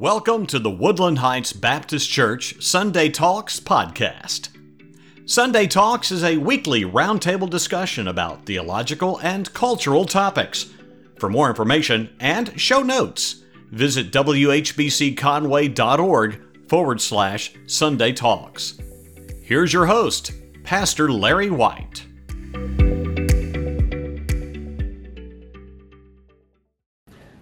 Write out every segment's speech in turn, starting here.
Welcome to the Woodland Heights Baptist Church Sunday Talks podcast. Sunday Talks is a weekly roundtable discussion about theological and cultural topics. For more information and show notes, visit whbcconway.org forward slash Sunday Talks. Here's your host, Pastor Larry White.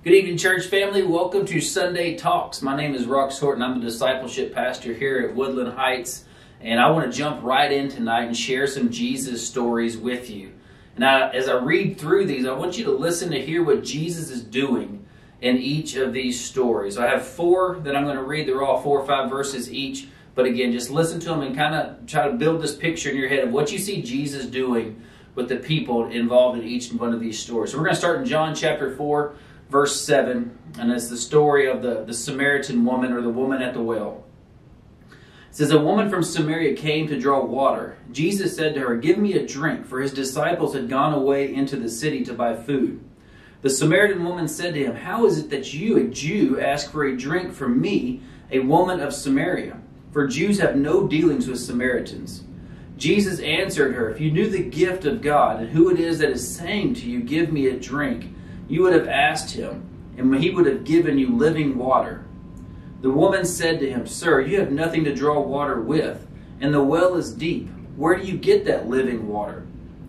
Good evening, church family. Welcome to Sunday Talks. My name is Rox Horton. I'm the discipleship pastor here at Woodland Heights, and I want to jump right in tonight and share some Jesus stories with you. Now, as I read through these, I want you to listen to hear what Jesus is doing in each of these stories. I have four that I'm going to read. They're all four or five verses each. But again, just listen to them and kind of try to build this picture in your head of what you see Jesus doing with the people involved in each one of these stories. So we're going to start in John chapter 4 verse 7, and it's the story of the, the Samaritan woman or the woman at the well. It says, A woman from Samaria came to draw water. Jesus said to her, Give me a drink, for his disciples had gone away into the city to buy food. The Samaritan woman said to him, How is it that you, a Jew, ask for a drink from me, a woman of Samaria? For Jews have no dealings with Samaritans. Jesus answered her, If you knew the gift of God and who it is that is saying to you, Give me a drink, you would have asked him, and he would have given you living water. The woman said to him, Sir, you have nothing to draw water with, and the well is deep. Where do you get that living water?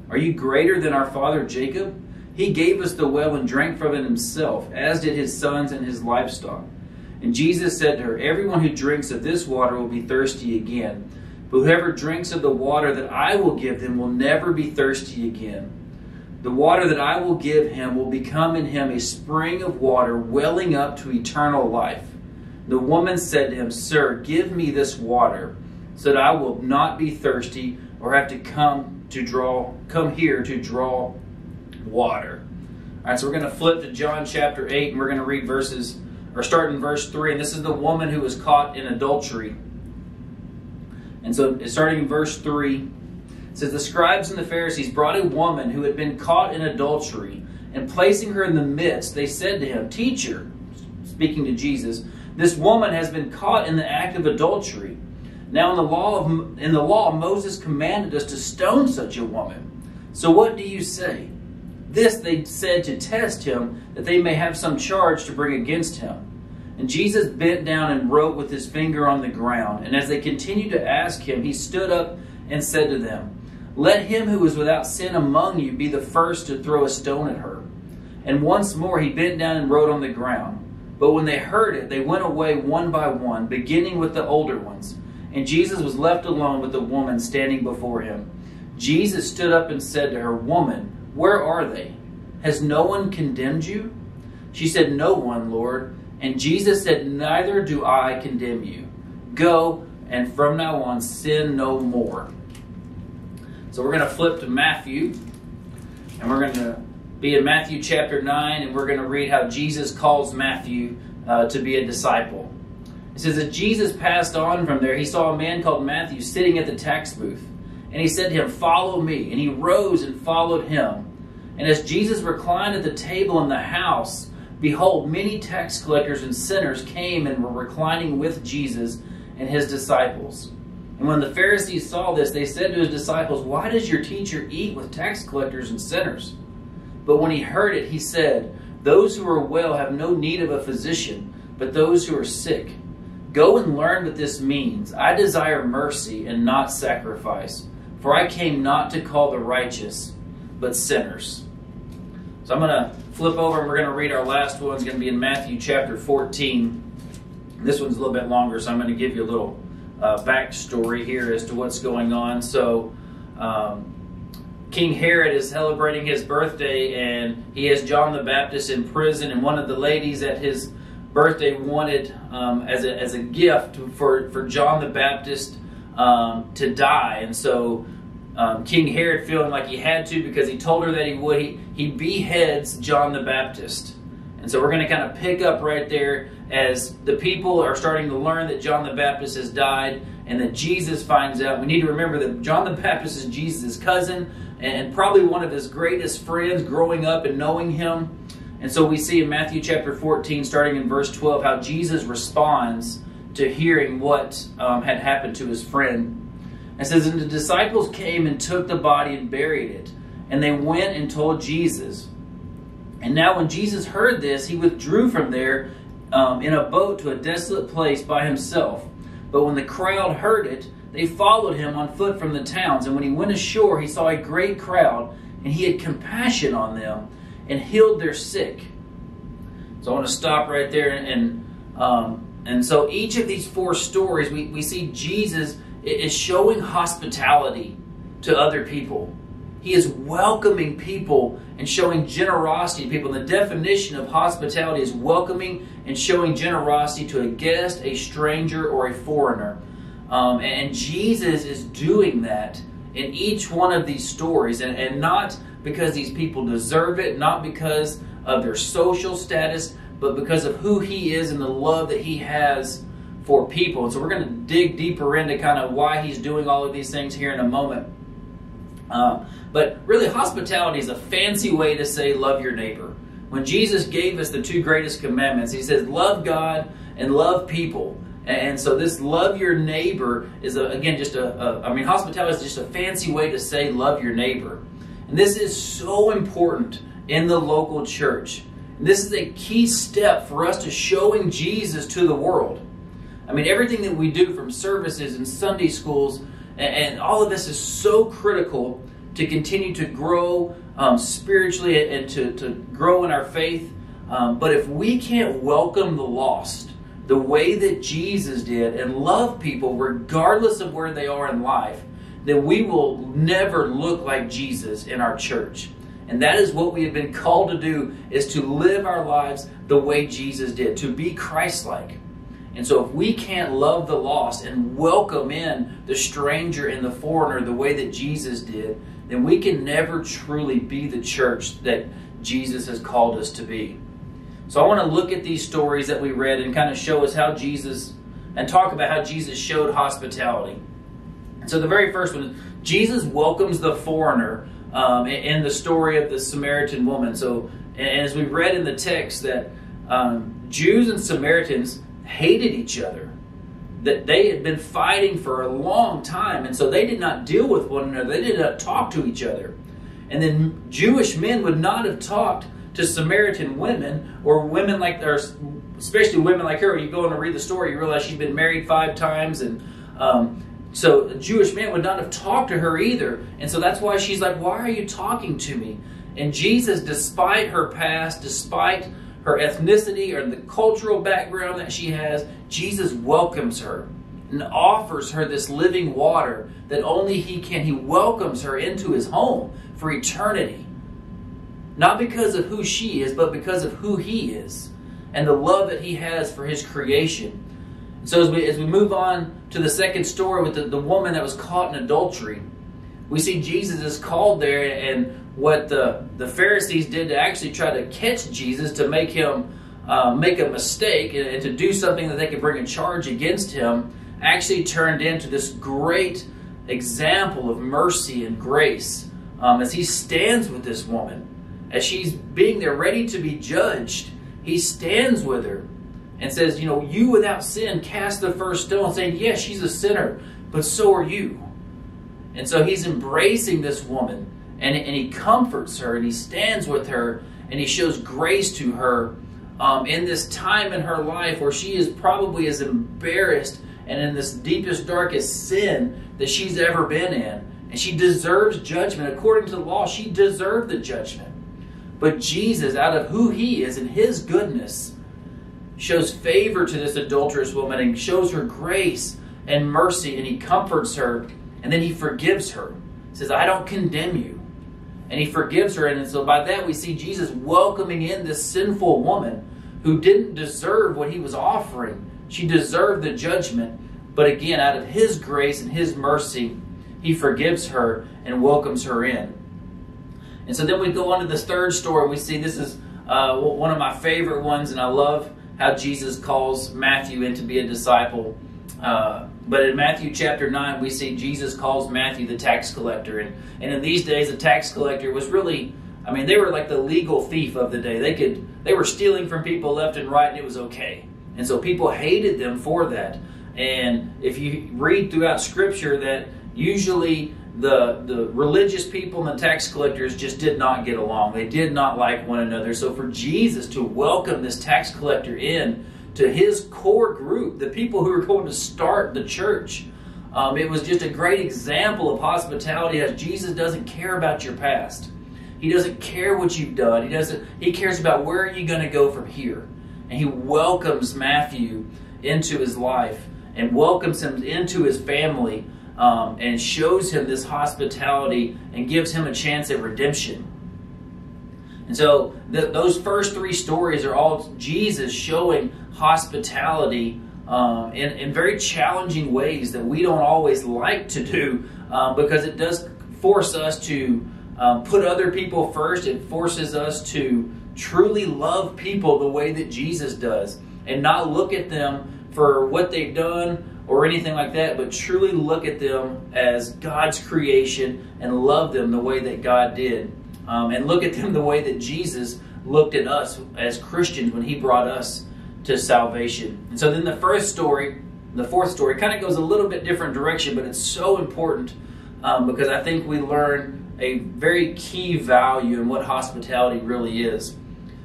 Are you greater than our father Jacob? He gave us the well and drank from it himself, as did his sons and his livestock. And Jesus said to her, Everyone who drinks of this water will be thirsty again. But whoever drinks of the water that I will give them will never be thirsty again. The water that I will give him will become in him a spring of water welling up to eternal life. The woman said to him, Sir, give me this water, so that I will not be thirsty or have to come to draw come here to draw water. All right, so we're going to flip to John chapter 8 and we're going to read verses or start in verse 3. And this is the woman who was caught in adultery. And so starting in verse 3, says the scribes and the Pharisees brought a woman who had been caught in adultery, and placing her in the midst, they said to him, Teacher, speaking to Jesus, this woman has been caught in the act of adultery. Now in the law of, in the law Moses commanded us to stone such a woman. So what do you say? This they said to test him, that they may have some charge to bring against him. And Jesus bent down and wrote with his finger on the ground. And as they continued to ask him, he stood up and said to them, let him who is without sin among you be the first to throw a stone at her. And once more he bent down and wrote on the ground. But when they heard it, they went away one by one, beginning with the older ones. And Jesus was left alone with the woman standing before him. Jesus stood up and said to her, Woman, where are they? Has no one condemned you? She said, No one, Lord. And Jesus said, Neither do I condemn you. Go, and from now on sin no more. So we're going to flip to Matthew, and we're going to be in Matthew chapter 9, and we're going to read how Jesus calls Matthew uh, to be a disciple. It says that Jesus passed on from there. He saw a man called Matthew sitting at the tax booth, and he said to him, Follow me. And he rose and followed him. And as Jesus reclined at the table in the house, behold, many tax collectors and sinners came and were reclining with Jesus and his disciples. And when the Pharisees saw this, they said to his disciples, Why does your teacher eat with tax collectors and sinners? But when he heard it, he said, Those who are well have no need of a physician, but those who are sick. Go and learn what this means. I desire mercy and not sacrifice, for I came not to call the righteous, but sinners. So I'm going to flip over and we're going to read our last one. It's going to be in Matthew chapter 14. This one's a little bit longer, so I'm going to give you a little uh, backstory here as to what's going on. So, um, King Herod is celebrating his birthday, and he has John the Baptist in prison. And one of the ladies at his birthday wanted, um, as, a, as a gift for, for John the Baptist um, to die. And so, um, King Herod, feeling like he had to because he told her that he would, he, he beheads John the Baptist. And so, we're going to kind of pick up right there as the people are starting to learn that John the Baptist has died and that Jesus finds out. We need to remember that John the Baptist is Jesus' cousin and probably one of his greatest friends growing up and knowing him. And so we see in Matthew chapter 14, starting in verse 12, how Jesus responds to hearing what um, had happened to his friend. It says, And the disciples came and took the body and buried it. And they went and told Jesus. And now, when Jesus heard this, he withdrew from there um, in a boat to a desolate place by himself. But when the crowd heard it, they followed him on foot from the towns. And when he went ashore, he saw a great crowd, and he had compassion on them and healed their sick. So I want to stop right there and, and um, and so each of these four stories, we, we see Jesus is showing hospitality to other people. He is welcoming people and showing generosity to people. And the definition of hospitality is welcoming and showing generosity to a guest, a stranger, or a foreigner. Um, and Jesus is doing that in each one of these stories, and, and not because these people deserve it, not because of their social status, but because of who He is and the love that He has for people. And so we're going to dig deeper into kind of why He's doing all of these things here in a moment. Uh, but really, hospitality is a fancy way to say love your neighbor. When Jesus gave us the two greatest commandments, He says, love God and love people. And so this love your neighbor is a, again just a, a I mean hospitality is just a fancy way to say love your neighbor. And this is so important in the local church. And this is a key step for us to showing Jesus to the world. I mean everything that we do from services and Sunday schools and, all of this is so critical to continue to grow um, spiritually and to, to grow in our faith. Um, but if we can't welcome the lost, the way that Jesus did and love people regardless of where they are in life, then we will never look like Jesus in our church. And that is what we have been called to do is to live our lives the way Jesus did, to be Christ-like. And so if we can't love the lost and welcome in the stranger and the foreigner the way that Jesus did, then we can never truly be the church that Jesus has called us to be. So I want to look at these stories that we read and kind of show us how Jesus, and talk about how Jesus showed hospitality. So the very first one, Jesus welcomes the foreigner um, in the story of the Samaritan woman. So as we read in the text that um, Jews and Samaritans hated each other. That they had been fighting for a long time, and so they did not deal with one another. They did not talk to each other. And then Jewish men would not have talked to Samaritan women or women like or especially women like her. You go and read the story, you realize she's been married five times, and um, so Jewish man would not have talked to her either. And so that's why she's like, "Why are you talking to me?" And Jesus, despite her past, despite her ethnicity or the cultural background that she has, Jesus welcomes her and offers her this living water that only He can. He welcomes her into His home for eternity. Not because of who she is, but because of who he is and the love that he has for his creation. So as we as we move on to the second story with the, the woman that was caught in adultery, we see Jesus is called there and what the, the Pharisees did to actually try to catch Jesus to make him uh, make a mistake and, and to do something that they could bring a charge against him actually turned into this great example of mercy and grace um, as he stands with this woman as she's being there ready to be judged, he stands with her and says, You know, you without sin cast the first stone, saying, Yes, she's a sinner, but so are you. And so he's embracing this woman and, and he comforts her and he stands with her and he shows grace to her um, in this time in her life where she is probably as embarrassed and in this deepest, darkest sin that she's ever been in. And she deserves judgment. According to the law, she deserved the judgment. But Jesus, out of who he is and his goodness, shows favor to this adulterous woman and shows her grace and mercy, and he comforts her, and then he forgives her. He says, I don't condemn you. And he forgives her. And so by that, we see Jesus welcoming in this sinful woman who didn't deserve what he was offering. She deserved the judgment. But again, out of his grace and his mercy, he forgives her and welcomes her in. And so then we go on to this third story. We see this is uh, one of my favorite ones, and I love how Jesus calls Matthew in to be a disciple. Uh, but in Matthew chapter 9, we see Jesus calls Matthew the tax collector. And, and in these days, a tax collector was really, I mean, they were like the legal thief of the day. They could they were stealing from people left and right, and it was okay. And so people hated them for that. And if you read throughout Scripture, that usually the the religious people and the tax collectors just did not get along. They did not like one another. So for Jesus to welcome this tax collector in to his core group, the people who are going to start the church, um, it was just a great example of hospitality as Jesus doesn't care about your past. He doesn't care what you've done. He doesn't he cares about where are you going to go from here. And he welcomes Matthew into his life and welcomes him into his family um, and shows him this hospitality and gives him a chance at redemption. And so the, those first three stories are all Jesus showing hospitality um, in, in very challenging ways that we don't always like to do um, because it does force us to um, put other people first. It forces us to truly love people the way that Jesus does and not look at them for what they've done or anything like that, but truly look at them as God's creation and love them the way that God did. Um, and look at them the way that Jesus looked at us as Christians when he brought us to salvation. And so then the first story, the fourth story, kind of goes a little bit different direction, but it's so important um, because I think we learn a very key value in what hospitality really is.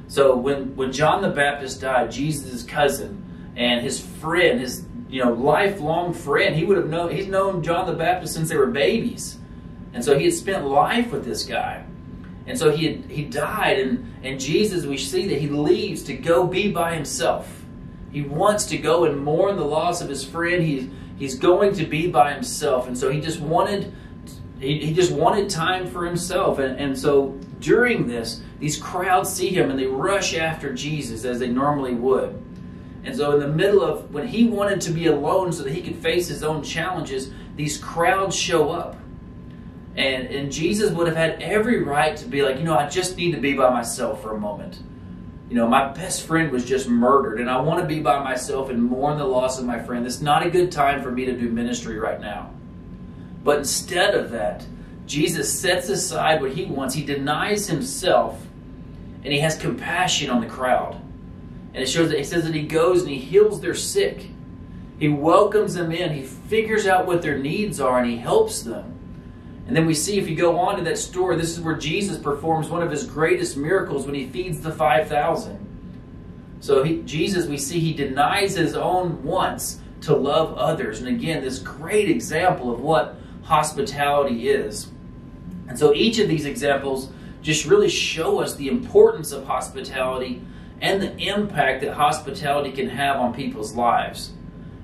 So when, when John the Baptist died, Jesus' cousin and his friend, his you know, lifelong friend. He would have known, he's known John the Baptist since they were babies. And so he had spent life with this guy. And so he he died, and, and Jesus, we see that he leaves to go be by himself. He wants to go and mourn the loss of his friend. He's, he's going to be by himself. And so he just wanted he just wanted time for himself. And, and so during this, these crowds see him and they rush after Jesus as they normally would. And so, in the middle of when he wanted to be alone so that he could face his own challenges, these crowds show up. And, and Jesus would have had every right to be like, you know, I just need to be by myself for a moment. You know, my best friend was just murdered, and I want to be by myself and mourn the loss of my friend. It's not a good time for me to do ministry right now. But instead of that, Jesus sets aside what he wants. He denies himself, and he has compassion on the crowd. And it shows that he says that he goes and he heals their sick. He welcomes them in. He figures out what their needs are and he helps them. And then we see if you go on to that story, this is where Jesus performs one of his greatest miracles when he feeds the 5,000. So he, Jesus, we see he denies his own wants to love others. And again, this great example of what hospitality is. And so each of these examples just really show us the importance of hospitality and the impact that hospitality can have on people's lives.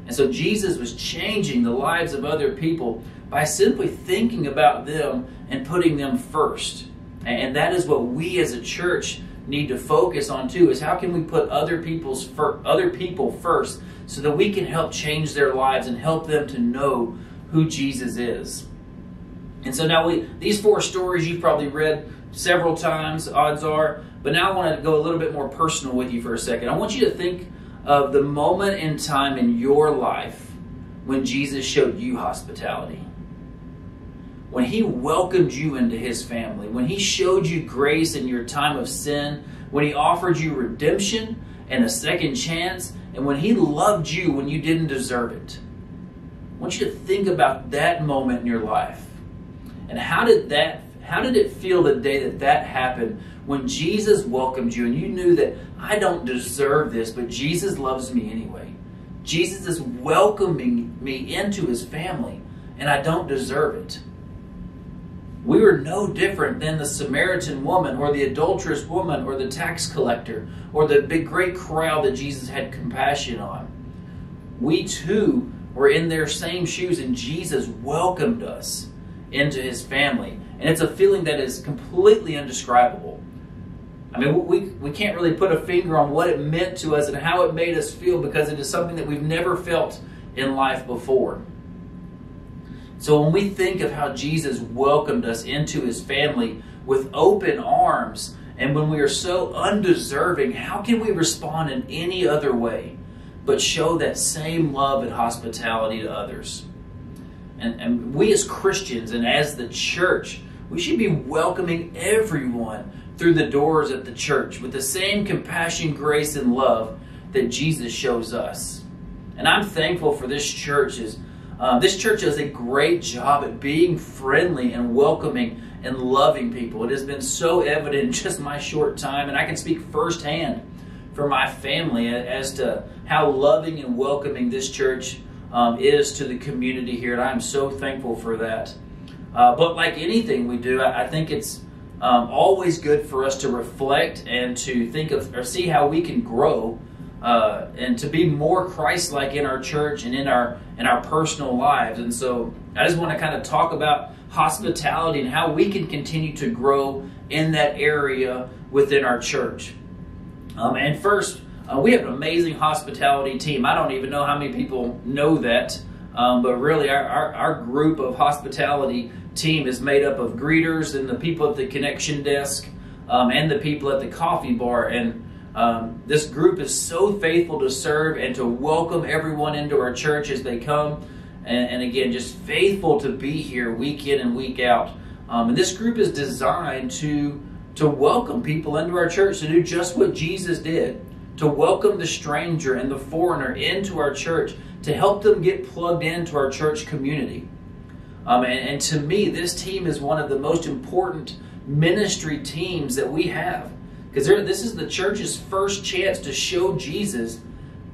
And so Jesus was changing the lives of other people by simply thinking about them and putting them first. And that is what we as a church need to focus on too is how can we put other people's fir- other people first so that we can help change their lives and help them to know who Jesus is. And so now we these four stories you've probably read several times odds are but now I want to go a little bit more personal with you for a second. I want you to think of the moment in time in your life when Jesus showed you hospitality. When he welcomed you into his family, when he showed you grace in your time of sin, when he offered you redemption and a second chance, and when he loved you when you didn't deserve it. I want you to think about that moment in your life. And how did that how did it feel the day that that happened when Jesus welcomed you and you knew that I don't deserve this, but Jesus loves me anyway? Jesus is welcoming me into his family and I don't deserve it. We were no different than the Samaritan woman or the adulterous woman or the tax collector or the big great crowd that Jesus had compassion on. We too were in their same shoes and Jesus welcomed us into his family. And it's a feeling that is completely indescribable. I mean, we, we can't really put a finger on what it meant to us and how it made us feel because it is something that we've never felt in life before. So when we think of how Jesus welcomed us into his family with open arms, and when we are so undeserving, how can we respond in any other way but show that same love and hospitality to others? And, and we as Christians and as the church, we should be welcoming everyone through the doors at the church with the same compassion, grace, and love that Jesus shows us. And I'm thankful for this church. Uh, this church does a great job at being friendly and welcoming and loving people. It has been so evident in just my short time, and I can speak firsthand for my family as to how loving and welcoming this church um, is to the community here, and I'm so thankful for that. Uh, but like anything we do, I, I think it's um, always good for us to reflect and to think of or see how we can grow uh, and to be more Christ-like in our church and in our in our personal lives. And so, I just want to kind of talk about hospitality and how we can continue to grow in that area within our church. Um, and first, uh, we have an amazing hospitality team. I don't even know how many people know that, um, but really, our, our, our, group of hospitality team is made up of greeters and the people at the connection desk um, and the people at the coffee bar. And um, this group is so faithful to serve and to welcome everyone into our church as they come. And, and again, just faithful to be here week in and week out. Um, and this group is designed to to welcome people into our church to do just what Jesus did to welcome the stranger and the foreigner into our church, to help them get plugged into our church community. Um, and, and to me, this team is one of the most important ministry teams that we have. Because this is the church's first chance to show Jesus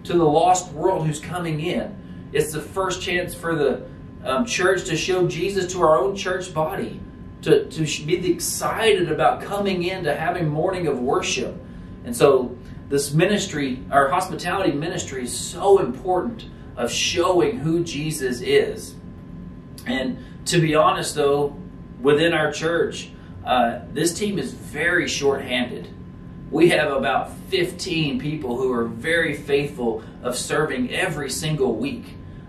to the lost world who's coming in. It's the first chance for the um, church to show Jesus to our own church body, to, to be excited about coming in to having morning of worship. And so this ministry, our hospitality ministry, is so important of showing who Jesus is. And to be honest, though, within our church, uh, this team is very short-handed. We have about 15 people who are very faithful of serving every single week.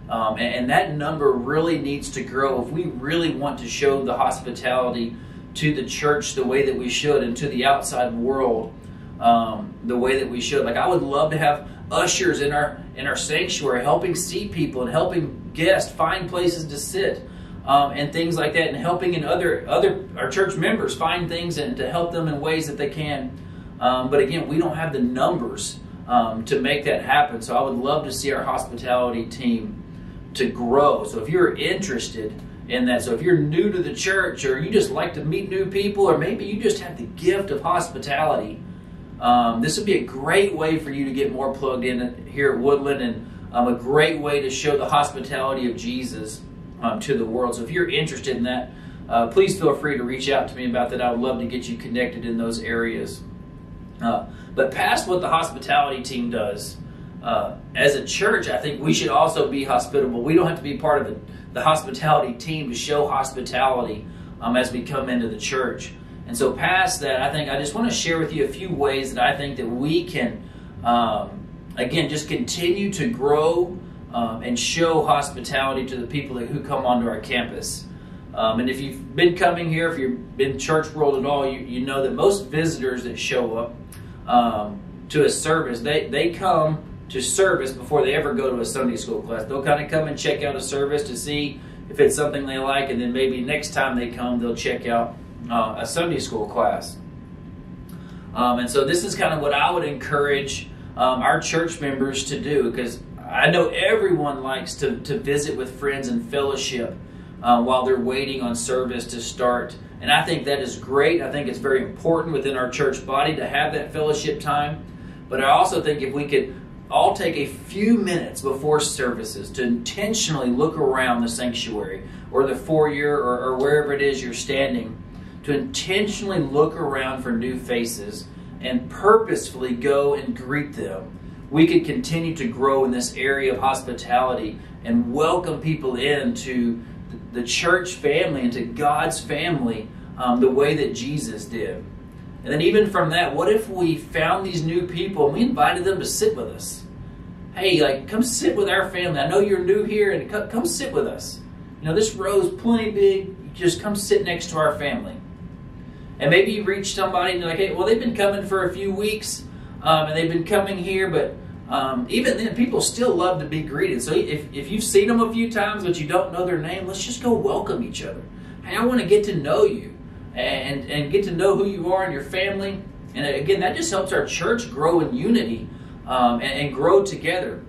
Um, and, and that number really needs to grow if we really want to show the hospitality to the church the way that we should and to the outside world um, the way that we should. Like I would love to have ushers in our in our sanctuary helping see people and helping guests find places to sit. Um, and things like that, and helping in other other our church members find things and to help them in ways that they can. Um, but again, we don't have the numbers um, to make that happen. So I would love to see our hospitality team to grow. So if you're interested in that, so if you're new to the church, or you just like to meet new people, or maybe you just have the gift of hospitality, um, this would be a great way for you to get more plugged in here at Woodland and um, a great way to show the hospitality of Jesus um, to the world. So if you're interested in that, uh, please feel free to reach out to me about that. I would love to get you connected in those areas. Uh, but past what the hospitality team does, uh, as a church, I think we should also be hospitable. We don't have to be part of the, the hospitality team to show hospitality um, as we come into the church. And so, past that, I think I just want to share with you a few ways that I think that we can, um, again, just continue to grow um, and show hospitality to the people who come onto our campus. Um, and if you've been coming here, if you've been church world at all, you, you know that most visitors that show up um, to a service, they, they come to service before they ever go to a Sunday school class. They'll kind of come and check out a service to see if it's something they like, and then maybe next time they come, they'll check out uh, a Sunday school class. Um, and so this is kind of what I would encourage um, our church members to do because I know everyone likes to, to visit with friends and fellowship uh, while they're waiting on service to start. And I think that is great. I think it's very important within our church body to have that fellowship time. But I also think if we could all take a few minutes before services to intentionally look around the sanctuary or the foyer or, or wherever it is you're standing to intentionally look around for new faces and purposefully go and greet them, we could continue to grow in this area of hospitality and welcome people into the church family, into God's family, um, the way that Jesus did. And then, even from that, what if we found these new people and we invited them to sit with us? Hey, like, come sit with our family. I know you're new here, and come, come sit with us. You know, this row is plenty big. Just come sit next to our family. And maybe you reach somebody and you're like, hey, well, they've been coming for a few weeks um, and they've been coming here, but um, even then, people still love to be greeted. So if, if you've seen them a few times but you don't know their name, let's just go welcome each other. Hey, I want to get to know you. and, and get to know who you are and your family. And again, that just helps our church grow in unity um, and, and grow together.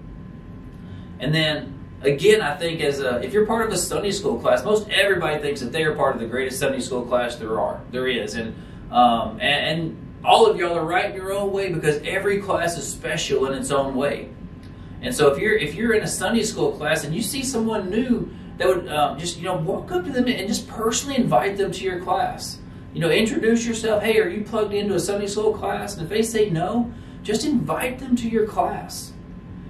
And then again, I think as a, if you're part of a Sunday school class, most everybody thinks that they are part of the greatest Sunday school class there are, there is, and um, and, and, all of y'all are right in your own way because every class is special in its own way. And so if you're if you're in a Sunday school class and you see someone new, that would um, just you know walk up to them and just personally invite them to your class. You know, introduce yourself. Hey, are you plugged into a Sunday school class? And if they say no, just invite them to your class.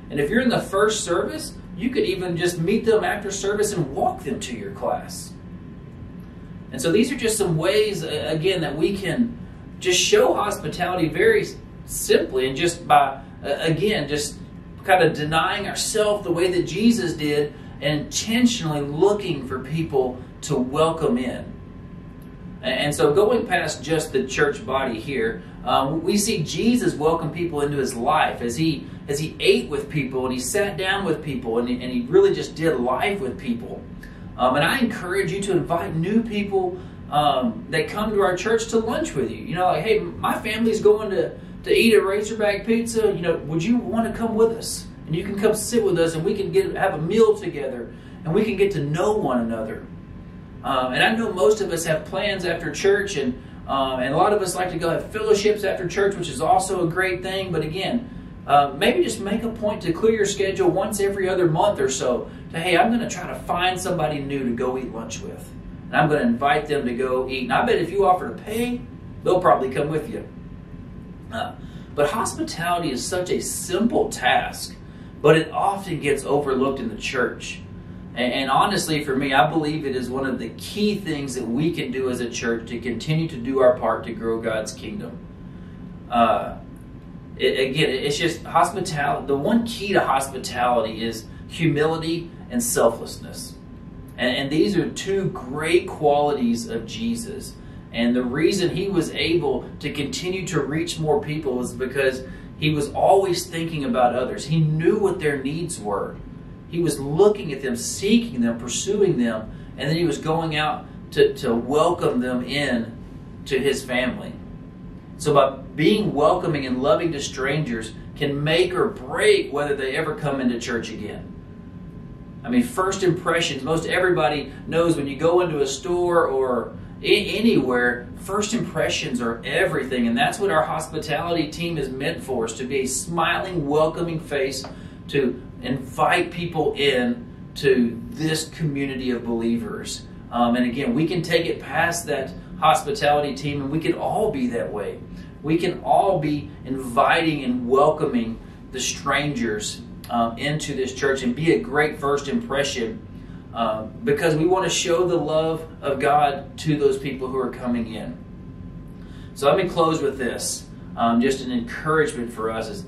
And if you're in the first service, you could even just meet them after service and walk them to your class. And so these are just some ways, again, that we can just show hospitality very simply and just by, again, just kind of denying ourselves the way that Jesus did and intentionally looking for people to welcome in. And so, going past just the church body here, um, we see Jesus welcome people into his life as he as he ate with people and he sat down with people and he, and he really just did life with people. Um, and I encourage you to invite new people um, that come to our church to lunch with you. You know, like, hey, my family's going to to eat a Razorback pizza. You know, would you want to come with us? And you can come sit with us, and we can get have a meal together, and we can get to know one another. Um, and I know most of us have plans after church, and um, and a lot of us like to go have fellowships after church, which is also a great thing. But again, uh, maybe just make a point to clear your schedule once every other month or so. To hey, I'm going to try to find somebody new to go eat lunch with, and I'm going to invite them to go eat. And I bet if you offer to pay, they'll probably come with you. Uh, but hospitality is such a simple task, but it often gets overlooked in the church. And, and, honestly, for me, I believe it is one of the key things that we can do as a church to continue to do our part to grow God's kingdom. Uh, it, again, it's just hospitality. The one key to hospitality is humility and selflessness. And, and these are two great qualities of Jesus. And the reason he was able to continue to reach more people was because he was always thinking about others. He knew what their needs were. He was looking at them, seeking them, pursuing them, and then he was going out to, to welcome them in to his family. So, by being welcoming and loving to strangers, can make or break whether they ever come into church again. I mean, first impressions, most everybody knows when you go into a store or anywhere, first impressions are everything. And that's what our hospitality team is meant for, is to be a smiling, welcoming face to invite people in to this community of believers. Um, and again, we can take it past that hospitality team and we can all be that way. We can all be inviting and welcoming the strangers um, into this church and be a great first impression uh, because we want to show the love of God to those people who are coming in. So let me close with this. Um, just an encouragement for us is,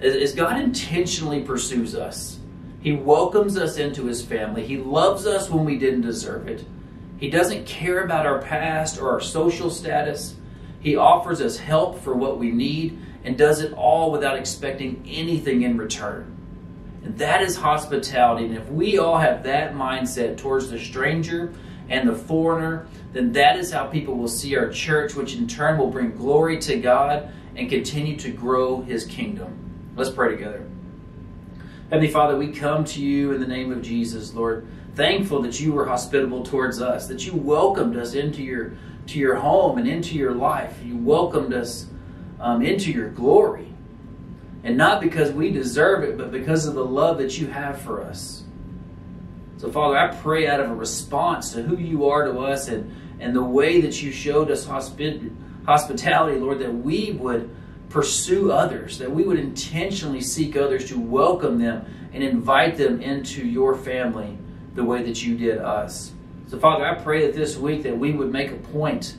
is God intentionally pursues us. He welcomes us into his family. He loves us when we didn't deserve it. He doesn't care about our past or our social status. He offers us help for what we need and does it all without expecting anything in return. That is hospitality. And if we all have that mindset towards the stranger and the foreigner, then that is how people will see our church, which in turn will bring glory to God and continue to grow his kingdom. Let's pray together. Heavenly Father, we come to you in the name of Jesus, Lord, thankful that you were hospitable towards us, that you welcomed us into your to your home and into your life. You welcomed us um, into your glory. And not because we deserve it, but because of the love that you have for us. So, Father, I pray out of a response to who you are to us and, and the way that you showed us hospi- hospitality, Lord, that we would pursue others, that we would intentionally seek others to welcome them and invite them into your family the way that you did us. So, Father, I pray that this week that we would make a point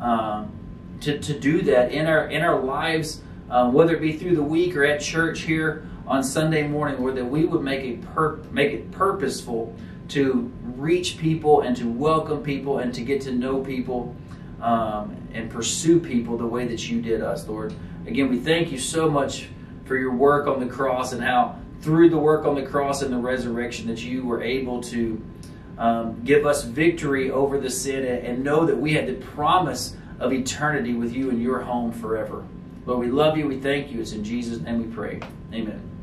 um, to, to do that in our in our lives um, whether it be through the week or at church here on Sunday morning, or that we would make a pur- make it purposeful to reach people and to welcome people and to get to know people um, and pursue people the way that you did us, Lord. Again, we thank you so much for your work on the cross and how through the work on the cross and the resurrection that you were able to um, give us victory over the sin and know that we had the promise of eternity with you in your home forever. Lord, we love you. We thank you. It's in Jesus' name we pray. Amen.